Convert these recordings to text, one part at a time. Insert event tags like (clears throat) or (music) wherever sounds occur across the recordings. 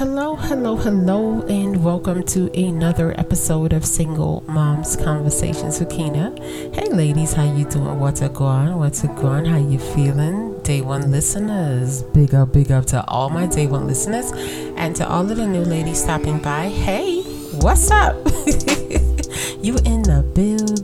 Hello, hello, hello, and welcome to another episode of Single Moms Conversations with Kina. Hey, ladies, how you doing? What's it going? What's it going? How you feeling? Day one listeners, big up, big up to all my day one listeners, and to all of the new ladies stopping by. Hey, what's up? (laughs) you in the building?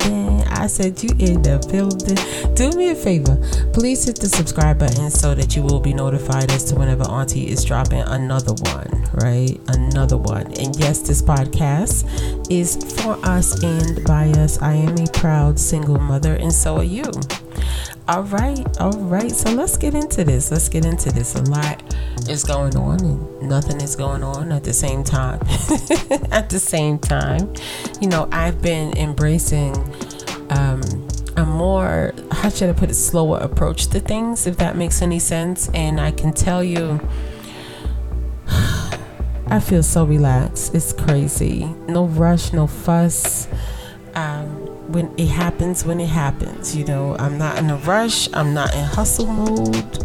I said you in the building. Do me a favor, please hit the subscribe button so that you will be notified as to whenever Auntie is dropping another one, right? Another one. And yes, this podcast is for us and by us. I am a proud single mother, and so are you. All right, all right. So let's get into this. Let's get into this. A lot is going on, and nothing is going on at the same time. (laughs) at the same time, you know, I've been embracing um, a more, how should I put it, slower approach to things, if that makes any sense. And I can tell you, (sighs) I feel so relaxed. It's crazy. No rush, no fuss. Um, when it happens, when it happens, you know, I'm not in a rush. I'm not in hustle mode.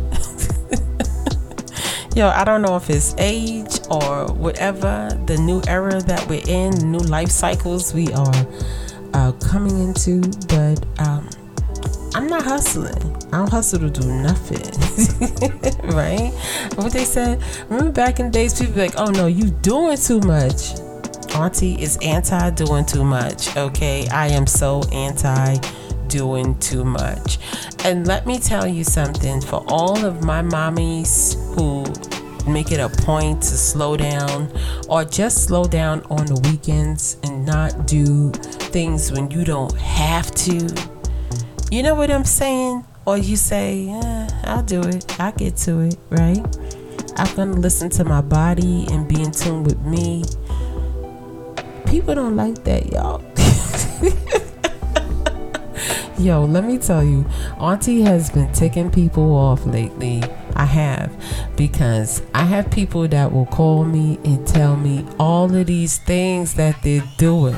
(laughs) Yo, I don't know if it's age or whatever, the new era that we're in, new life cycles we are uh, coming into, but um, I'm not hustling. I don't hustle to do nothing, (laughs) right? What they said. Remember back in days, people like, "Oh no, you doing too much." Auntie is anti doing too much. Okay, I am so anti doing too much. And let me tell you something for all of my mommies who make it a point to slow down or just slow down on the weekends and not do things when you don't have to. You know what I'm saying? Or you say, yeah, I'll do it. I'll get to it, right? I'm going to listen to my body and be in tune with me. People don't like that, y'all. (laughs) Yo, let me tell you, Auntie has been ticking people off lately. I have because I have people that will call me and tell me all of these things that they're doing.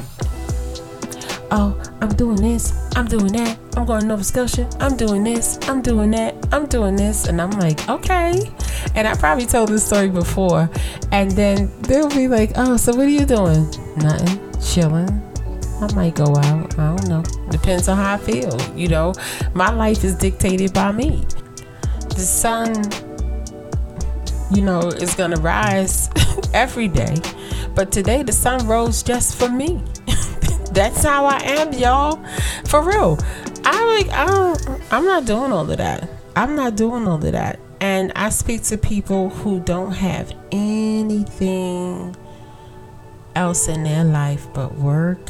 Oh, I'm doing this, I'm doing that, I'm going to Nova Scotia, I'm doing this, I'm doing that, I'm doing this. And I'm like, okay. And I probably told this story before. And then they'll be like, oh, so what are you doing? Nothing, chilling. I might go out. I don't know. Depends on how I feel. You know, my life is dictated by me the sun, you know, is gonna rise (laughs) every day. But today the sun rose just for me. That's how I am, y'all. For real. I like I I'm not doing all of that. I'm not doing all of that. And I speak to people who don't have anything else in their life but work.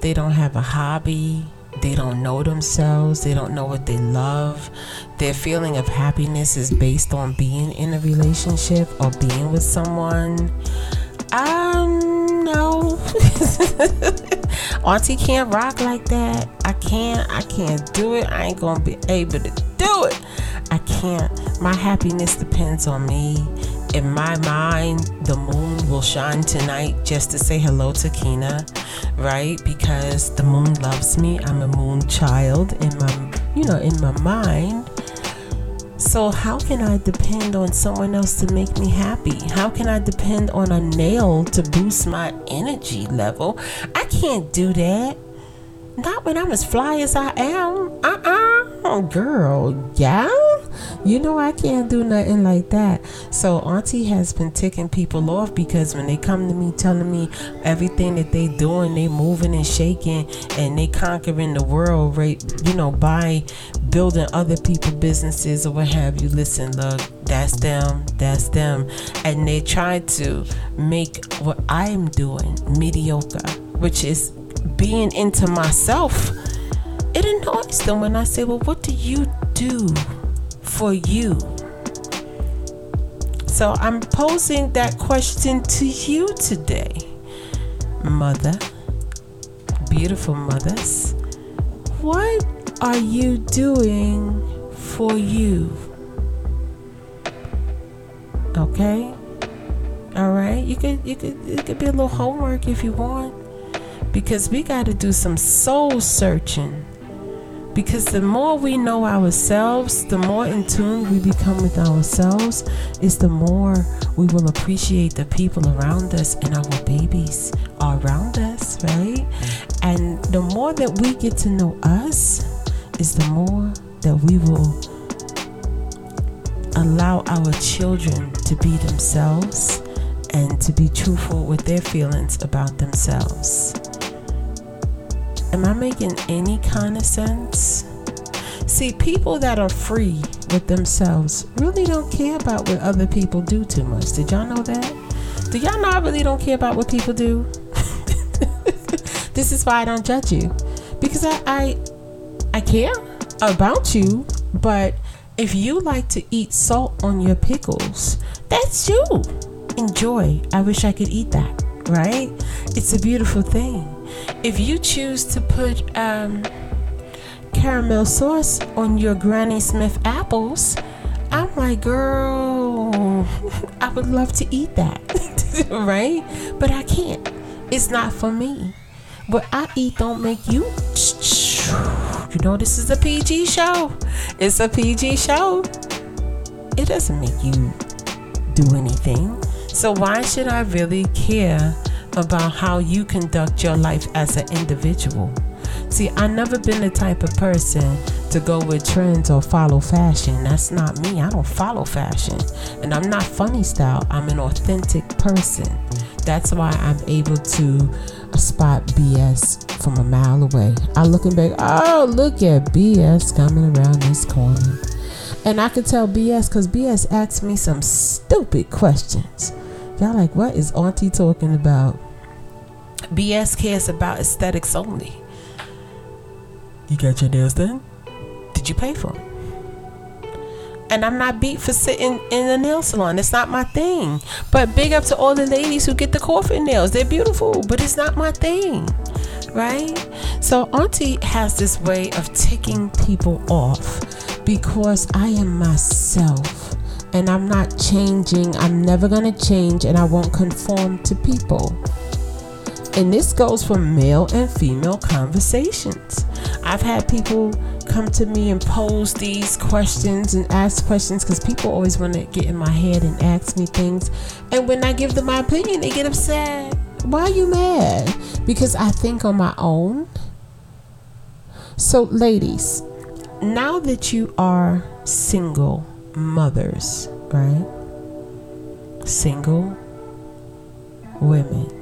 They don't have a hobby they don't know themselves. They don't know what they love. Their feeling of happiness is based on being in a relationship or being with someone. Um, no. (laughs) Auntie can't rock like that. I can't. I can't do it. I ain't gonna be able to do it. I can't. My happiness depends on me in my mind, the moon will shine tonight just to say hello to Kina, right? Because the moon loves me. I'm a moon child in my, you know, in my mind. So how can I depend on someone else to make me happy? How can I depend on a nail to boost my energy level? I can't do that. Not when I'm as fly as I am. Uh-uh. Oh, girl, yeah? You know I can't do nothing like that. So Auntie has been ticking people off because when they come to me telling me everything that they doing, they moving and shaking and they conquering the world, right? You know, by building other people businesses or what have you. Listen, look, that's them, that's them. And they try to make what I'm doing mediocre, which is being into myself. It annoys them when I say, Well, what do you do? for you? So I'm posing that question to you today, mother, beautiful mothers. What are you doing for you? Okay? All right? You could you could it could be a little homework if you want because we got to do some soul searching Because the more we know ourselves, the more in tune we become with ourselves, is the more we will appreciate the people around us and our babies are around us, right? And the more that we get to know us, is the more that we will allow our children to be themselves and to be truthful with their feelings about themselves. Am I making any kind of sense? See, people that are free with themselves really don't care about what other people do too much. Did y'all know that? Do y'all know I really don't care about what people do? (laughs) this is why I don't judge you. Because I, I I care about you, but if you like to eat salt on your pickles, that's you. Enjoy. I wish I could eat that, right? It's a beautiful thing. If you choose to put um, caramel sauce on your Granny Smith apples, I'm like, girl, (laughs) I would love to eat that, (laughs) right? But I can't. It's not for me. What I eat don't make you. (sniffs) You know, this is a PG show. It's a PG show. It doesn't make you do anything. So, why should I really care about how you conduct your life as an individual? See, I've never been the type of person to go with trends or follow fashion. That's not me. I don't follow fashion. And I'm not funny style. I'm an authentic person. That's why I'm able to spot BS from a mile away. I looking back, oh, look at BS coming around this corner. And I could tell BS because BS asked me some stupid questions. Y'all like, what is Auntie talking about? BS cares about aesthetics only. You got your nails done? Did you pay for them? And I'm not beat for sitting in a nail salon. It's not my thing. But big up to all the ladies who get the coffin nails. They're beautiful, but it's not my thing. Right? So Auntie has this way of ticking people off because I am myself and I'm not changing. I'm never going to change and I won't conform to people. And this goes for male and female conversations. I've had people come to me and pose these questions and ask questions because people always want to get in my head and ask me things. And when I give them my opinion, they get upset. Why are you mad? Because I think on my own. So, ladies, now that you are single mothers, right? Single women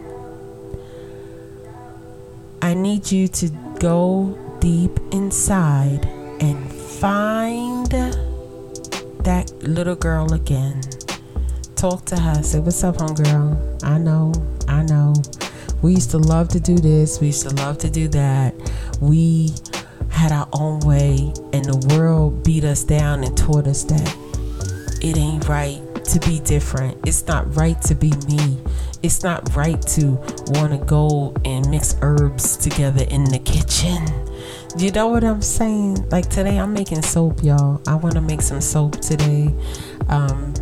I need you to go deep inside and find that little girl again. Talk to her. Say, What's up, homegirl? I know, I know. We used to love to do this, we used to love to do that. We had our own way, and the world beat us down and taught us that it ain't right to be different. It's not right to be me it's not right to want to go and mix herbs together in the kitchen. You know what I'm saying? Like today, I'm making soap, y'all. I want to make some soap today. Um,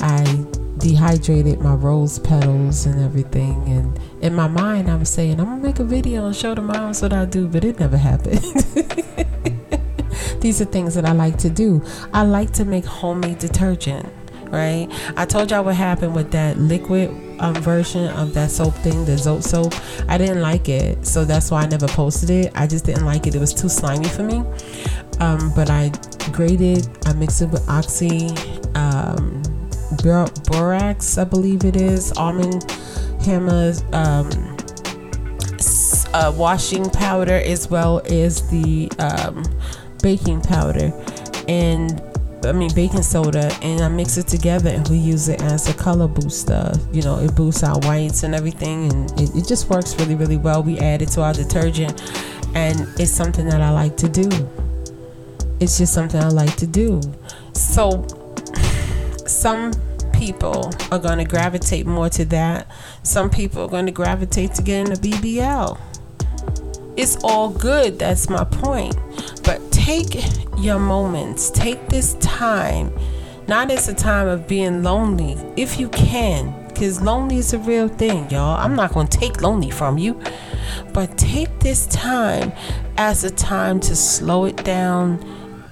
I dehydrated my rose petals and everything, and in my mind, I'm saying I'm gonna make a video and show the moms what I do, but it never happened. (laughs) These are things that I like to do. I like to make homemade detergent right? I told y'all what happened with that liquid um, version of that soap thing, the Zote soap. I didn't like it, so that's why I never posted it. I just didn't like it. It was too slimy for me. Um, but I grated, I mixed it with Oxy, um, borax, I believe it is, almond hammer, um, uh, washing powder, as well as the um, baking powder. And I mean baking soda and I mix it together and we use it as a color booster. You know, it boosts our whites and everything and it, it just works really, really well. We add it to our detergent and it's something that I like to do. It's just something I like to do. So (sighs) some people are going to gravitate more to that. Some people are going to gravitate to getting a BBL. It's all good. That's my point. But take your moments. Take this time, not as a time of being lonely, if you can, because lonely is a real thing, y'all. I'm not going to take lonely from you. But take this time as a time to slow it down,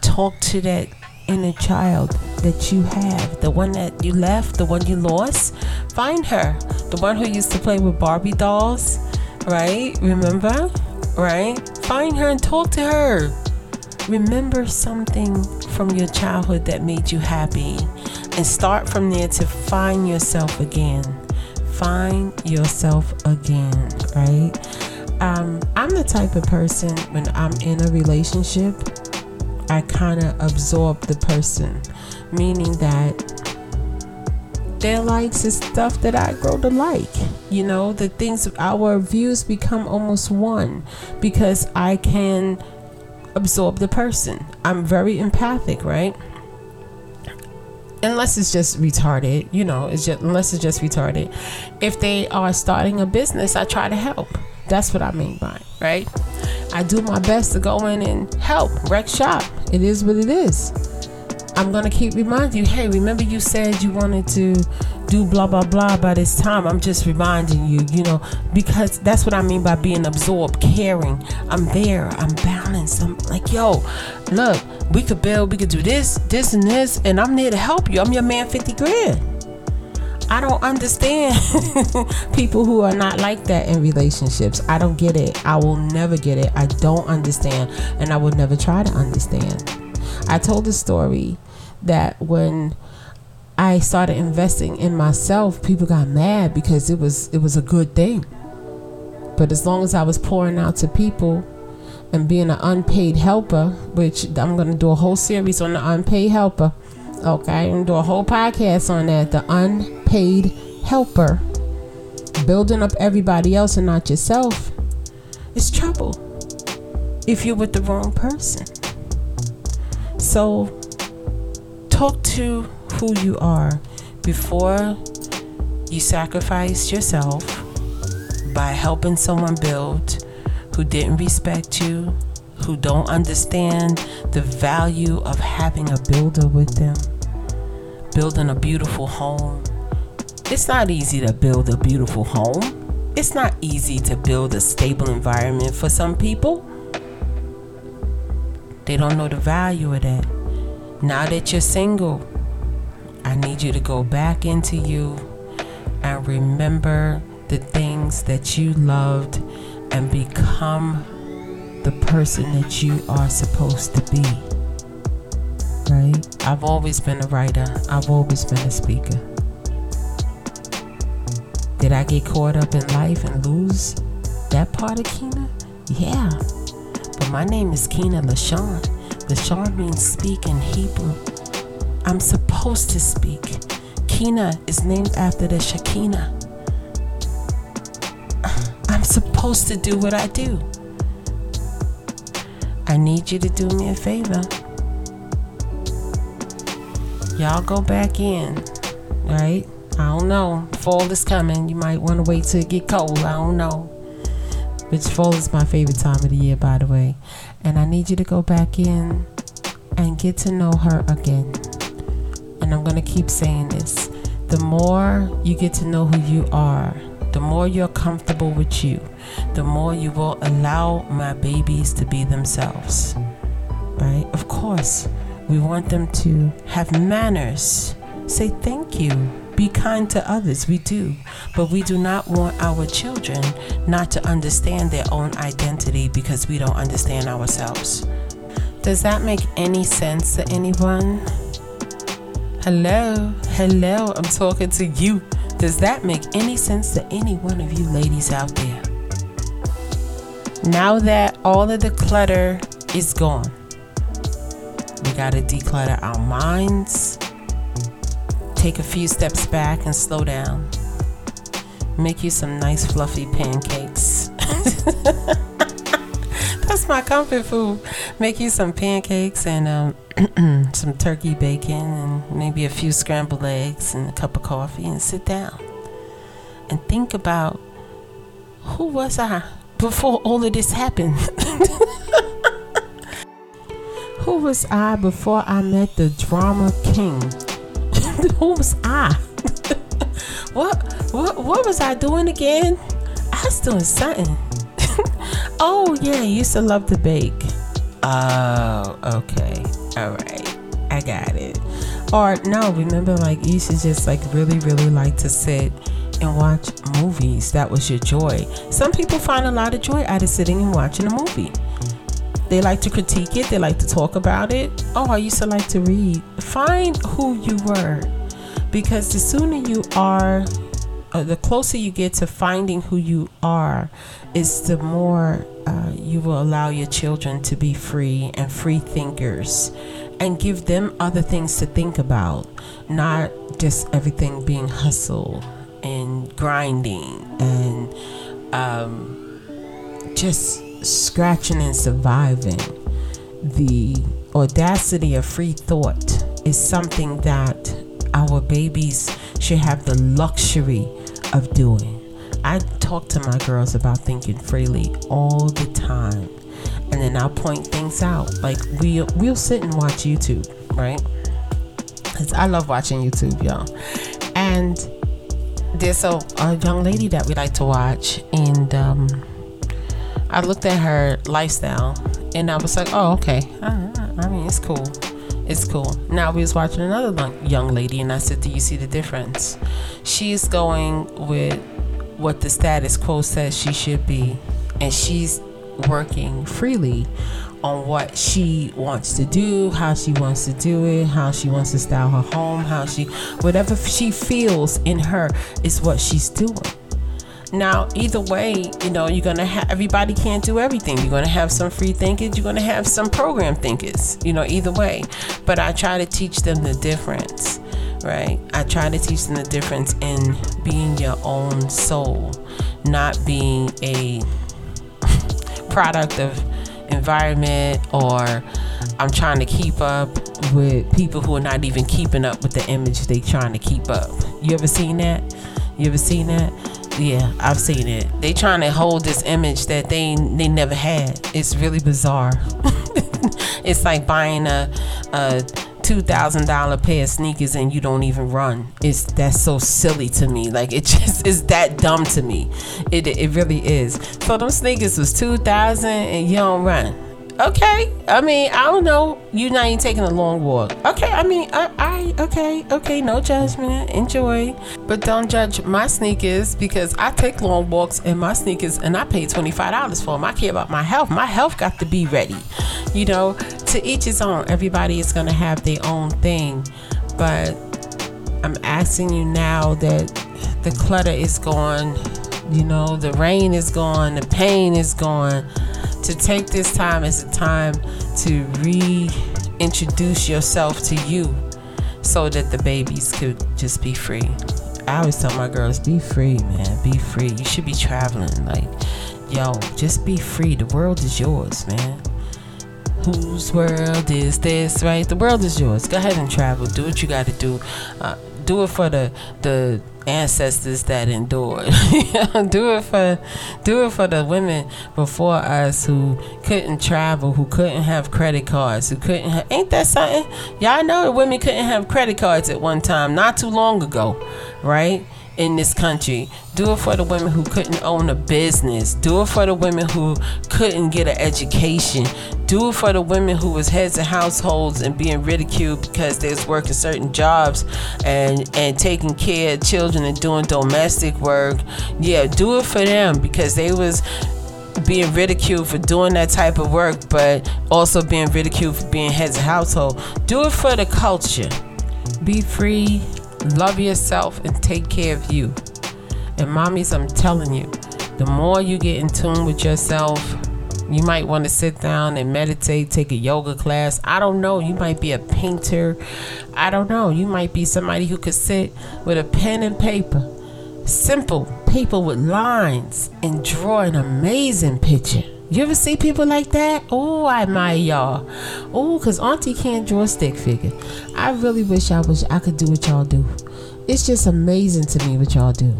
talk to that inner child that you have, the one that you left, the one you lost. Find her, the one who used to play with Barbie dolls, right? Remember? Right? Find her and talk to her. Remember something from your childhood that made you happy and start from there to find yourself again. Find yourself again, right? Um, I'm the type of person when I'm in a relationship, I kind of absorb the person, meaning that their likes is stuff that I grow to like. You know, the things, our views become almost one because I can absorb the person. I'm very empathic, right? unless it's just retarded, you know, it's just unless it's just retarded. If they are starting a business, I try to help. That's what I mean by right. I do my best to go in and help wreck shop. It is what it is. I'm gonna keep reminding you. Hey, remember you said you wanted to do blah blah blah by this time. I'm just reminding you, you know, because that's what I mean by being absorbed, caring. I'm there. I'm balanced. I'm like, yo, look, we could build, we could do this, this, and this, and I'm there to help you. I'm your man, 50 grand. I don't understand (laughs) people who are not like that in relationships. I don't get it. I will never get it. I don't understand, and I will never try to understand. I told the story that when I started investing in myself, people got mad because it was it was a good thing. But as long as I was pouring out to people and being an unpaid helper, which I'm gonna do a whole series on the unpaid helper. Okay, and do a whole podcast on that. The unpaid helper. Building up everybody else and not yourself. It's trouble. If you're with the wrong person. So talk to who you are before you sacrifice yourself by helping someone build who didn't respect you, who don't understand the value of having a builder with them, building a beautiful home. It's not easy to build a beautiful home. It's not easy to build a stable environment for some people. They don't know the value of that. Now that you're single, I need you to go back into you and remember the things that you loved and become the person that you are supposed to be. Right? I've always been a writer, I've always been a speaker. Did I get caught up in life and lose that part of Kina? Yeah. My name is Kina LaShawn. LaShawn means speak in Hebrew. I'm supposed to speak. Kina is named after the Shekinah. I'm supposed to do what I do. I need you to do me a favor. Y'all go back in, right? I don't know. Fall is coming. You might want to wait till it get cold. I don't know. Which fall is my favorite time of the year, by the way. And I need you to go back in and get to know her again and I'm going to keep saying this the more you get to know who you are, the more you're comfortable with you, the more you will allow my babies to be themselves. Right? Of course, we want them to have manners, say thank you, be kind to others. We do. But we do not want our children not to understand their own identity because we don't understand ourselves. Does that make any sense to anyone? Hello, hello, I'm talking to you. Does that make any sense to any one of you ladies out there? Now that all of the clutter is gone, we got to declutter our minds, take a few steps back and slow down. Make you some nice fluffy pancakes. (laughs) That's my comfort food. Make you some pancakes and um, (clears throat) some turkey bacon and maybe a few scrambled eggs and a cup of coffee and sit down and think about who was I before all of this happened? (laughs) who was I before I met the drama king? Who was I? what what what was I doing again? I was doing something. (laughs) Oh yeah, used to love to bake. Oh, okay. All right. I got it. Or no, remember like you to just like really, really like to sit and watch movies. That was your joy. Some people find a lot of joy out of sitting and watching a movie. They like to critique it, they like to talk about it. Oh, I used to like to read. Find who you were. Because the sooner you are, uh, the closer you get to finding who you are, is the more uh, you will allow your children to be free and free thinkers and give them other things to think about, not just everything being hustle and grinding and um, just scratching and surviving. The audacity of free thought is something that our babies should have the luxury of doing. I talk to my girls about thinking freely all the time. And then I'll point things out. Like we'll we'll sit and watch YouTube, right? Cause I love watching YouTube, y'all. And there's a, a young lady that we like to watch, and um, I looked at her lifestyle, and I was like, oh, okay. Uh, I mean, it's cool. It's cool. Now we was watching another young lady, and I said, do you see the difference? She's going with what the status quo says she should be, and she's working freely on what she wants to do, how she wants to do it, how she wants to style her home, how she, whatever she feels in her is what she's doing. Now, either way, you know, you're gonna have everybody can't do everything. You're gonna have some free thinkers, you're gonna have some program thinkers, you know, either way. But I try to teach them the difference, right? I try to teach them the difference in being your own soul, not being a (laughs) product of environment or I'm trying to keep up with people who are not even keeping up with the image they're trying to keep up. You ever seen that? You ever seen that? Yeah, I've seen it. They trying to hold this image that they they never had. It's really bizarre. (laughs) it's like buying a a two thousand dollar pair of sneakers and you don't even run. It's that's so silly to me. Like it (laughs) just is that dumb to me. It it really is. So them sneakers was two thousand and you don't run. Okay, I mean I don't know. You not even taking a long walk. Okay, I mean I, I okay okay no judgment. Enjoy, but don't judge my sneakers because I take long walks in my sneakers and I pay twenty five dollars for them. I care about my health. My health got to be ready. You know, to each his own. Everybody is gonna have their own thing, but I'm asking you now that the clutter is gone. You know, the rain is gone. The pain is gone to take this time as a time to reintroduce yourself to you so that the babies could just be free. I always tell my girls, be free, man. Be free. You should be traveling. Like, yo, just be free. The world is yours, man. Whose world is this, right? The world is yours. Go ahead and travel. Do what you got to do. Uh, do it for the the ancestors that endured. (laughs) do it for do it for the women before us who couldn't travel, who couldn't have credit cards, who couldn't have, ain't that something? Y'all know that women couldn't have credit cards at one time, not too long ago, right? In this country. Do it for the women who couldn't own a business. Do it for the women who couldn't get an education. Do it for the women who was heads of households and being ridiculed because they was working certain jobs and and taking care of children and doing domestic work. Yeah, do it for them because they was being ridiculed for doing that type of work, but also being ridiculed for being heads of household. Do it for the culture. Be free Love yourself and take care of you. And mommies, I'm telling you, the more you get in tune with yourself, you might want to sit down and meditate, take a yoga class. I don't know. You might be a painter. I don't know. You might be somebody who could sit with a pen and paper, simple paper with lines, and draw an amazing picture. You ever see people like that? Oh, I admire y'all. Oh, cause Auntie can't draw a stick figure. I really wish I was I could do what y'all do. It's just amazing to me what y'all do.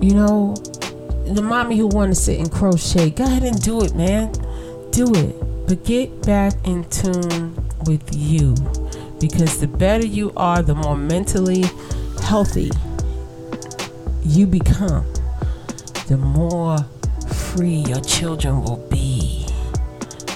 You know, the mommy who want to sit and crochet, go ahead and do it, man. Do it. But get back in tune with you. Because the better you are, the more mentally healthy you become, the more free your children will be.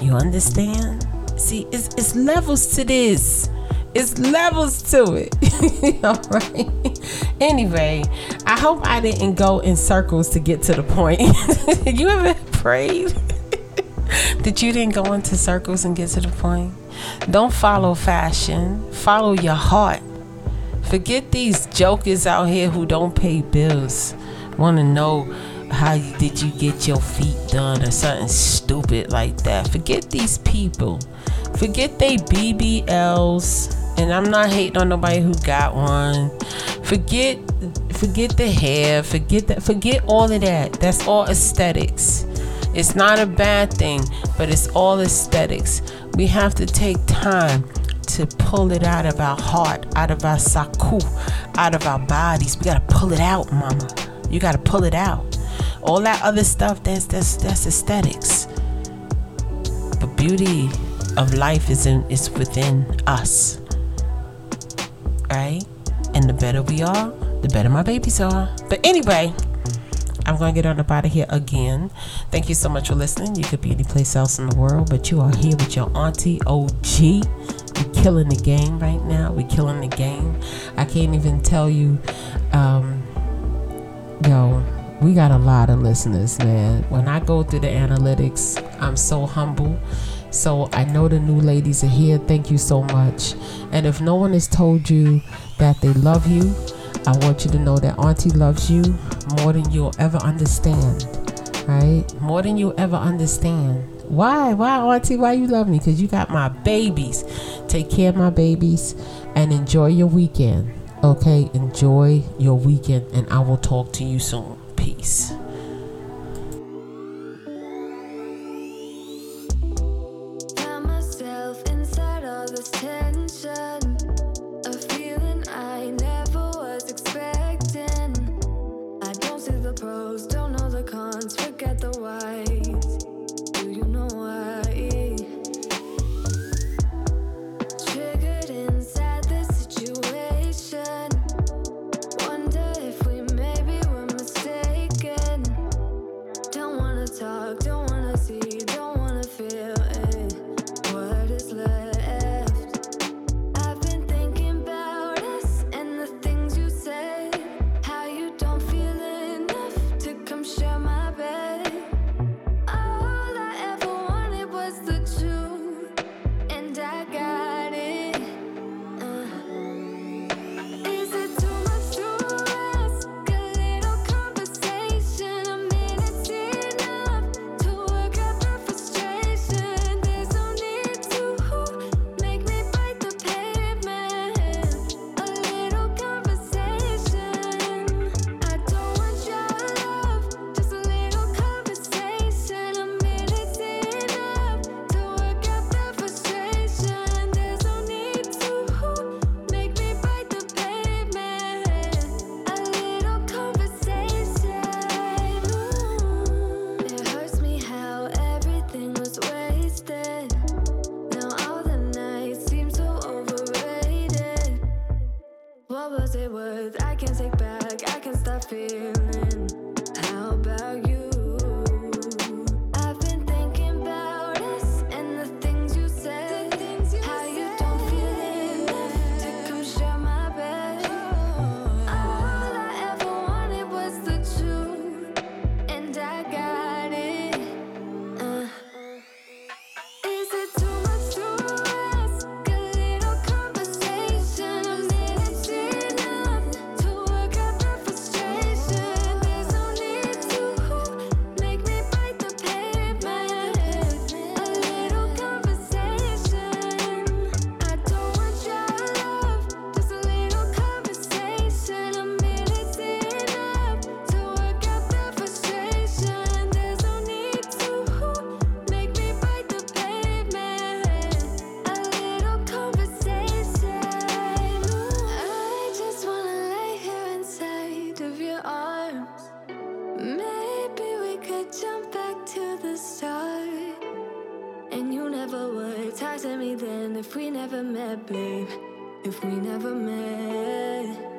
You understand? See, it's, it's levels to this. It's levels to it. (laughs) All right. Anyway, I hope I didn't go in circles to get to the point. (laughs) you ever prayed (laughs) that you didn't go into circles and get to the point? Don't follow fashion, follow your heart. Forget these jokers out here who don't pay bills. Want to know how did you get your feet done or something stupid like that. Forget these people. Forget they BBLs. And I'm not hating on nobody who got one. Forget forget the hair, forget that forget all of that. That's all aesthetics. It's not a bad thing, but it's all aesthetics. We have to take time to pull it out of our heart, out of our saku, out of our bodies. We gotta pull it out, mama. You gotta pull it out. All that other stuff, that's that's that's aesthetics. But beauty of life is in is within us. Right? And the better we are, the better my babies are. But anyway, I'm going to get on out of here again. Thank you so much for listening. You could be any place else in the world, but you are here with your auntie OG. We're killing the game right now. We're killing the game. I can't even tell you, um, yo, we got a lot of listeners, man. When I go through the analytics, I'm so humble. So I know the new ladies are here. Thank you so much. And if no one has told you that they love you, I want you to know that Auntie loves you more than you'll ever understand. Right? More than you'll ever understand. Why? Why, Auntie? Why you love me? Because you got my babies. Take care of my babies and enjoy your weekend. Okay? Enjoy your weekend, and I will talk to you soon. Peace. If we never met, babe. If we never met.